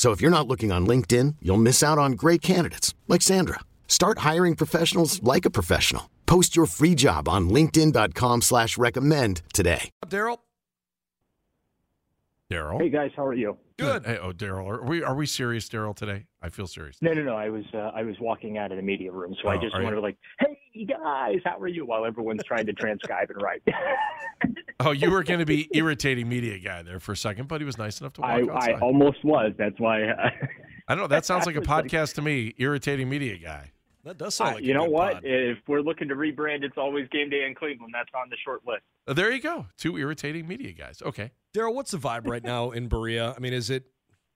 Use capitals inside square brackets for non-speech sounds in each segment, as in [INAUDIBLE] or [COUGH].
So if you're not looking on LinkedIn, you'll miss out on great candidates like Sandra. Start hiring professionals like a professional. Post your free job on LinkedIn.com slash recommend today. Daryl. Daryl. Hey guys, how are you? Good. Hey, oh, Daryl. Are we are we serious, Daryl? Today, I feel serious. No, no, no. I was uh, I was walking out of the media room, so I Oh, just are you? wanted to like, hey guys, how are you? While everyone's trying to transcribe and write. [LAUGHS] [LAUGHS] Oh, you were going to be irritating media guy there for a second, but he was nice enough to walk I, I almost was. That's why. I, [LAUGHS] I don't know. That sounds like a was like- podcast to me. Irritating media guy. That does sound like a you a know good what? pod. If we're looking to rebrand, it's always game day in Cleveland. That's on the short list. Uh, There you go. Two irritating media guys. Okay. Daryl, what's the vibe right now in Berea? I mean, is it,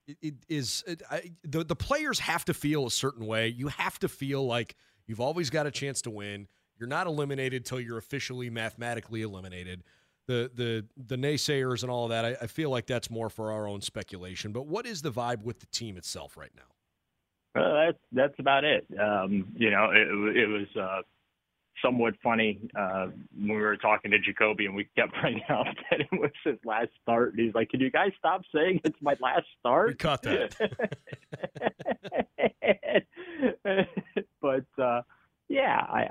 it, it is it, I, the the players have to feel a certain way. You have to feel like you've always got a chance to win. You're not eliminated till you're officially mathematically eliminated. The the the naysayers and all of that. I, I feel like that's more for our own speculation. But what is the vibe with the team itself right now? Uh, that's that's about it. Um, you know, it, it was uh, somewhat funny uh, when we were talking to Jacoby, and we kept [LAUGHS] bringing up that it was his last start. And he's like, "Can you guys stop saying it's my last start?" We caught that. [LAUGHS] [LAUGHS] but uh,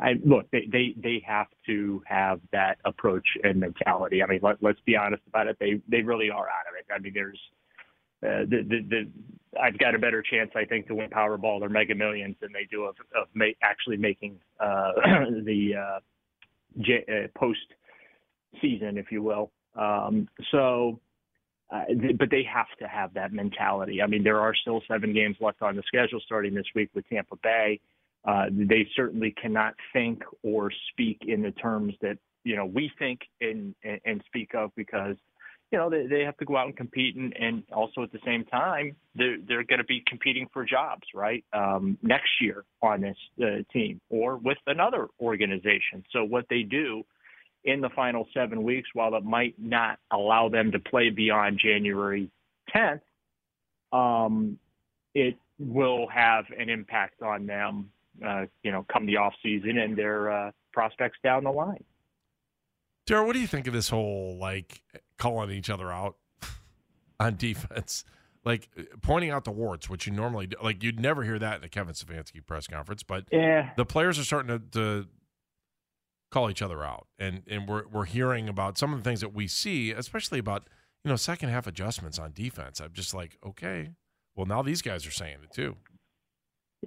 I, look. They, they they have to have that approach and mentality. I mean, let, let's be honest about it. They they really are out of it. I mean, there's uh, the, the, the, I've got a better chance, I think, to win Powerball or Mega Millions than they do of, of ma- actually making uh, [CLEARS THROAT] the uh, J- uh, post season, if you will. Um, so, uh, th- but they have to have that mentality. I mean, there are still seven games left on the schedule starting this week with Tampa Bay. Uh, they certainly cannot think or speak in the terms that you know we think and and, and speak of because you know they, they have to go out and compete and, and also at the same time they're they're going to be competing for jobs right um, next year on this uh, team or with another organization. So what they do in the final seven weeks, while it might not allow them to play beyond January 10th, um, it will have an impact on them, uh, you know, come the off season and their uh, prospects down the line. Daryl, what do you think of this whole like calling each other out [LAUGHS] on defense? Like pointing out the warts, which you normally do. Like you'd never hear that in a Kevin Stefanski press conference, but Yeah, the players are starting to, to call each other out, and and we're we're hearing about some of the things that we see, especially about you know second half adjustments on defense. I'm just like, okay, well now these guys are saying it too.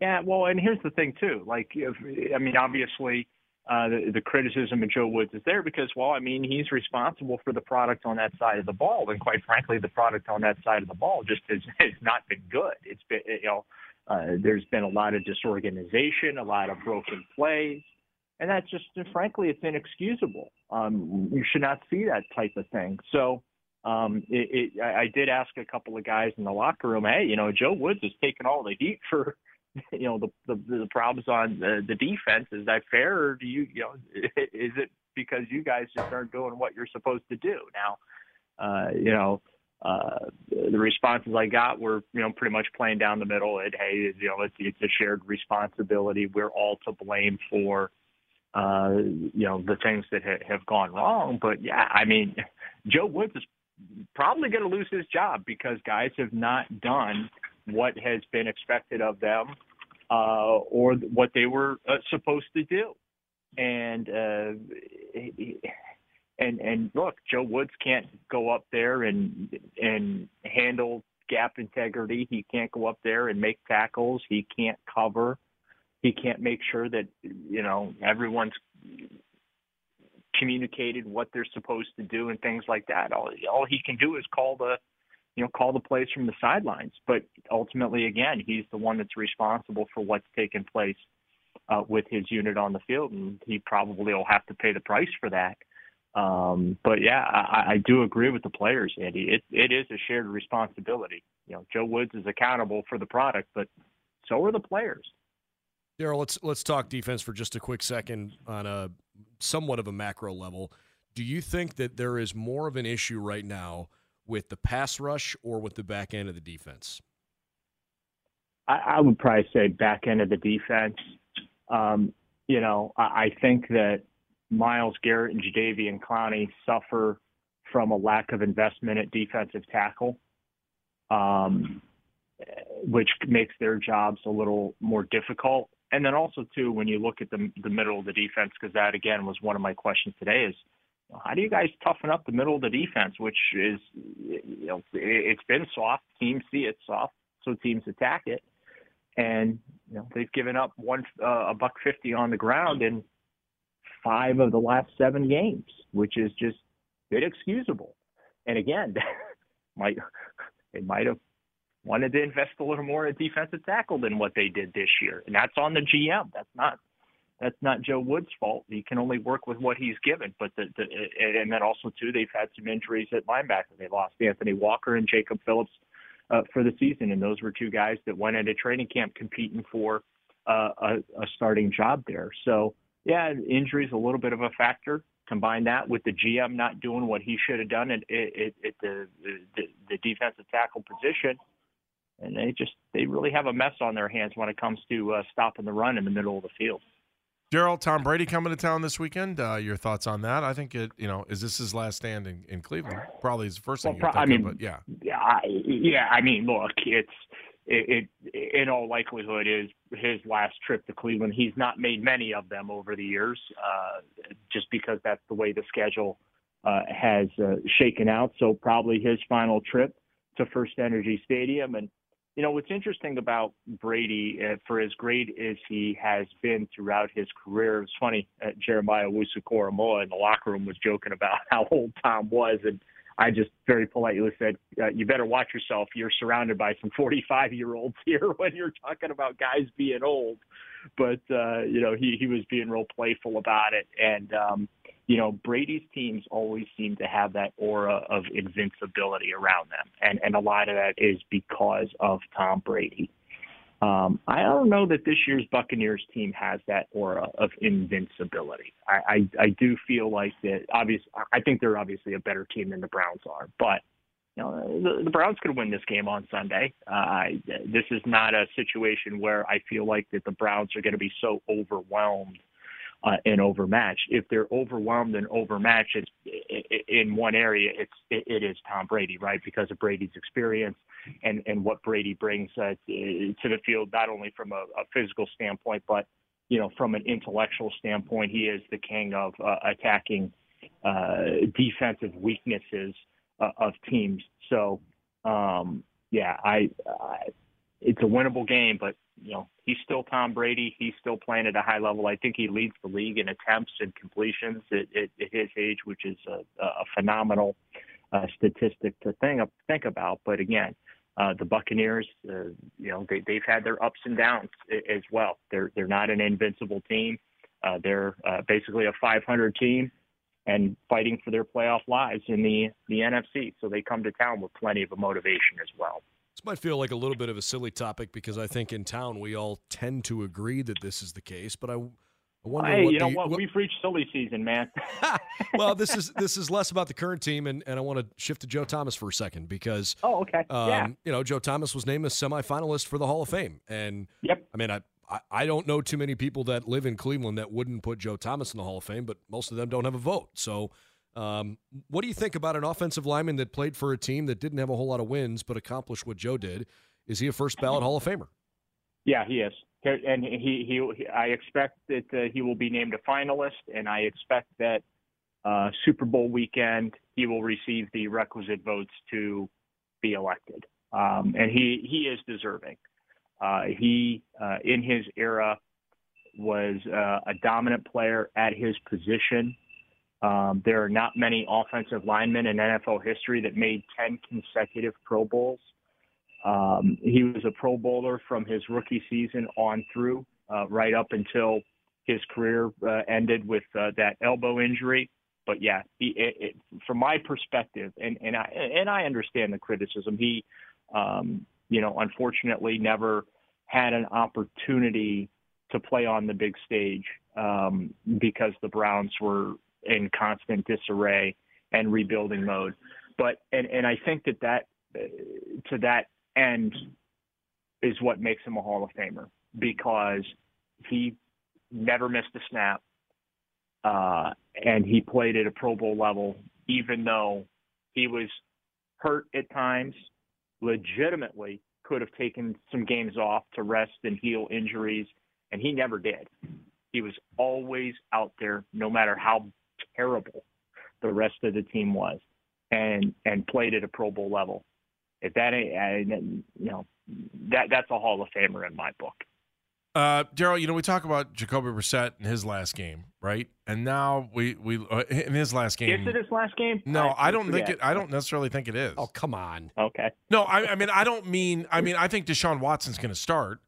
Yeah, well, and here's the thing too. Like, if, I mean, obviously, uh, the, the criticism of Joe Woods is there because, well, I mean, he's responsible for the product on that side of the ball, and quite frankly, the product on that side of the ball just has, [LAUGHS] has not been good. It's been, you know, uh, there's been a lot of disorganization, a lot of broken plays, and that's just, frankly, it's inexcusable. Um, you should not see that type of thing. So. Um, it, it, I did ask a couple of guys in the locker room, hey, you know, Joe Woods has taken all the heat for [LAUGHS] you know the the, the problems on the, the defense. Is that fair, or do you you know [LAUGHS] is it because you guys just aren't doing what you're supposed to do now? Uh, you know, uh, the responses I got were you know pretty much playing down the middle. It hey, you know, it's it's a shared responsibility. We're all to blame for uh, you know the things that ha- have gone wrong. But yeah, I mean, [LAUGHS] Joe Woods is probably going to lose his job because guys have not done what has been expected of them uh, or what they were uh, supposed to do. And uh, and and look, Joe Woods can't go up there and and handle gap integrity. He can't go up there and make tackles. He can't cover. he can't make sure that you know everyone's communicated what they're supposed to do and things like that. All all he can do is call the you know call the plays from the sidelines. But ultimately, again, he's the one that's responsible for what's taken place uh, with his unit on the field, and he probably will have to pay the price for that. Um, but yeah, I, I do agree with the players, Andy. It it is a shared responsibility. You know, Joe Woods is accountable for the product, but so are the players. Daryl, let's let's talk defense for just a quick second on a somewhat of a macro level. Do you think that there is more of an issue right now with the pass rush or with the back end of the defense? I, I would probably say back end of the defense. Um, you know, I, I think that Myles Garrett and Jadeveon Clowney suffer from a lack of investment at defensive tackle, um, which makes their jobs a little more difficult. And then also too, when you look at the the middle of the defense, because that again was one of my questions today, is how do you guys toughen up the middle of the defense, which is you know it's been soft. Teams see it soft, so teams attack it, and you know they've given up one uh, a buck fifty on the ground in five of the last seven games, which is just inexcusable. And again, [LAUGHS] might they might have wanted to invest a little more in defensive tackle than what they did this year, and that's on the GM. That's not that's not Joe Woods' fault. He can only work with what he's given. But the, the and then also too, they've had some injuries at linebacker. They lost Anthony Walker and Jacob Phillips uh, for the season, and those were two guys that went into training camp competing for uh, a, a starting job there. So yeah, injuries a little bit of a factor. Combine that with the GM not doing what he should have done at, at, at the, the the defensive tackle position and they just they really have a mess on their hands when it comes to uh, stopping the run in the middle of the field. Daryl, Tom Brady coming to town this weekend. Uh, your thoughts on that? I think it. You know, is this his last stand in, in Cleveland? Probably his first thing. Pro- I mean, but yeah, yeah, I, yeah. I mean, look, it's it, it, in all likelihood is his last trip to Cleveland. He's not made many of them over the years, uh, just because that's the way the schedule uh, has uh, shaken out. So probably his final trip to FirstEnergy Stadium, and you know, what's interesting about Brady, uh, for as great as he has been throughout his career, it's funny, uh, Jeremiah Owusu-Koramoah in the locker room was joking about [LAUGHS] how old Tom was. And I just very politely said, uh, you better watch yourself. You're surrounded by some 45 year olds [LAUGHS] here when you're talking about guys being old. But, uh, you know, he, he was being real playful about it. And, um, you know, Brady's teams always seem to have that aura of invincibility around them. And, and a lot of that is because of Tom Brady. Um, I don't know that this year's Buccaneers team has that aura of invincibility. I, I, I do feel like that. Obviously, I think they're obviously a better team than the Browns are, but you know, the, the Browns could win this game on Sunday. Uh, this is not a situation where I feel like that the Browns are going to be so overwhelmed uh, and overmatched. If they're overwhelmed and overmatched in one area, it's it, it is Tom Brady, right? Because of Brady's experience and and what Brady brings uh, to the field, not only from a, a physical standpoint, but you know from an intellectual standpoint, he is the king of uh, attacking uh, defensive weaknesses uh, of teams. So um, yeah, I, I it's a winnable game, but you know, he's still Tom Brady. He's still playing at a high level. I think he leads the league in attempts and completions at, at, at his age, which is a, a phenomenal uh, statistic to think think about. But again, uh, the Buccaneers, uh, you know, they, they've had their ups and downs as well. They're they're not an invincible team. Uh, they're uh, basically a 500 team and fighting for their playoff lives in the the NFC. So they come to town with plenty of motivation as well. Might feel like a little bit of a silly topic because I think in town we all tend to agree that this is the case, but I, I wonder. Hey, you know what? what? We've reached silly season, man. [LAUGHS] well, this is this is less about the current team, and, and I want to shift to Joe Thomas for a second because. Oh, okay. Um, yeah. You know, Joe Thomas was named a semifinalist for the Hall of Fame, and yep. I mean, I I don't know too many people that live in Cleveland that wouldn't put Joe Thomas in the Hall of Fame, but most of them don't have a vote. So um, what do you think about an offensive lineman that played for a team that didn't have a whole lot of wins but accomplished what Joe did? Is he a first ballot Hall of Famer? Yeah, he is, and he he. I expect that uh, he will be named a finalist, and I expect that uh, Super Bowl weekend he will receive the requisite votes to be elected, um, and he he is deserving. Uh, he uh, in his era was uh, a dominant player at his position. Um, there are not many offensive linemen in NFL history that made 10 consecutive Pro Bowls. Um, he was a Pro Bowler from his rookie season on through, uh, right up until his career uh, ended with uh, that elbow injury. But yeah, he, it, it, from my perspective, and, and I and I understand the criticism. He, um, you know, unfortunately, never had an opportunity to play on the big stage um, because the Browns were in constant disarray and rebuilding mode. But and and I think that that to that end is what makes him a Hall of Famer because he never missed a snap, uh, and he played at a Pro Bowl level, even though he was hurt at times, legitimately could have taken some games off to rest and heal injuries, and he never did. He was always out there, no matter how terrible the rest of the team was, and and played at a Pro Bowl level. If that ain't, you know, that that's a Hall of Famer in my book. Uh, Daryl, you know we talk about Jacoby Brissett in his last game, right? And now we we uh, in his last game. Is it his last game? No, I, I don't think it. I don't necessarily think it is. Oh, come on. Okay. No, I, I mean I don't mean. I mean I think Deshaun Watson's going to start.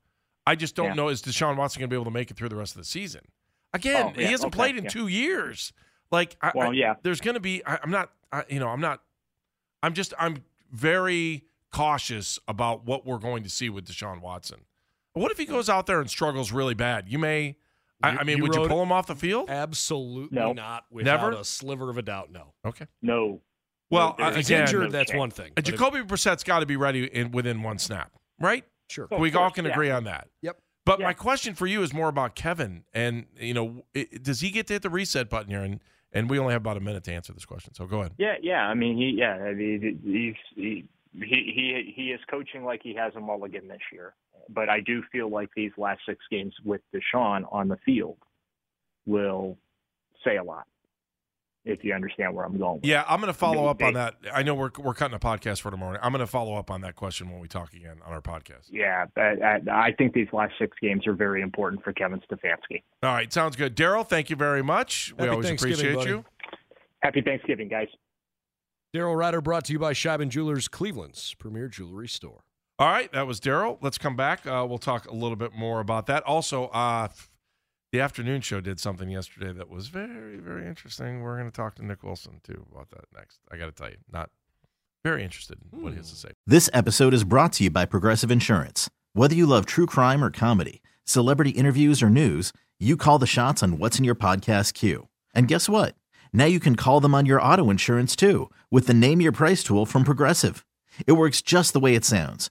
I just don't Yeah. know is Deshaun Watson going to be able to make it through the rest of the season. Again, Oh, yeah, he hasn't okay, played in yeah. two years. Like, I, Well, I- yeah. there's going to be. I, I'm not. I, you know, I'm not. I'm just. I'm very cautious about what we're going to see with Deshaun Watson. What if he goes out there and struggles really bad? You may. I, You- I mean, you would you pull him off the field? Absolutely No. not. Without Never? a sliver of a doubt. No. Okay. No. Well, No, uh, If he's again, injured, no that's chance. one thing. Uh, But if- Jacoby Brissett's got to be ready in within one snap, right? sure. Of we all course, can yeah. agree on that. Yep. But Yeah. my question for you is more about Kevin, and you know, i does he get to hit the reset button here? And and we only have about a minute to answer this question, so go ahead. Yeah, yeah. I mean, he, yeah, I mean, he's he, he he he is coaching like he has a mulligan this year. But I do feel like these last six games with Deshaun on the field will say a lot. If you understand where I'm going. with Yeah, I'm going to follow up on that. I know we're we're cutting a podcast for tomorrow. I'm going to follow up on that question when we talk again on our podcast. Yeah, but I, I think these last six games are very important for Kevin Stefanski. All right, sounds good. Daryl, thank you very much. we always appreciate buddy. you. Happy Thanksgiving, guys. Daryl Ruiter brought to you by Sheiban Jewelers, Cleveland's premier jewelry store. All right, that was Daryl. Let's come back. Uh, we'll talk a little bit more about that. Also, uh, the afternoon show did something yesterday that was very, very interesting. We're going to talk to Nick Wilson too about that next. I got to tell you, not very interested in what he has to hmm. say. This episode is brought to you by Progressive Insurance. Whether you love true crime or comedy, celebrity interviews or news, you call the shots on what's in your podcast queue. And guess what? Now you can call them on your auto insurance too with the Name Your Price tool from Progressive. It works just the way it sounds.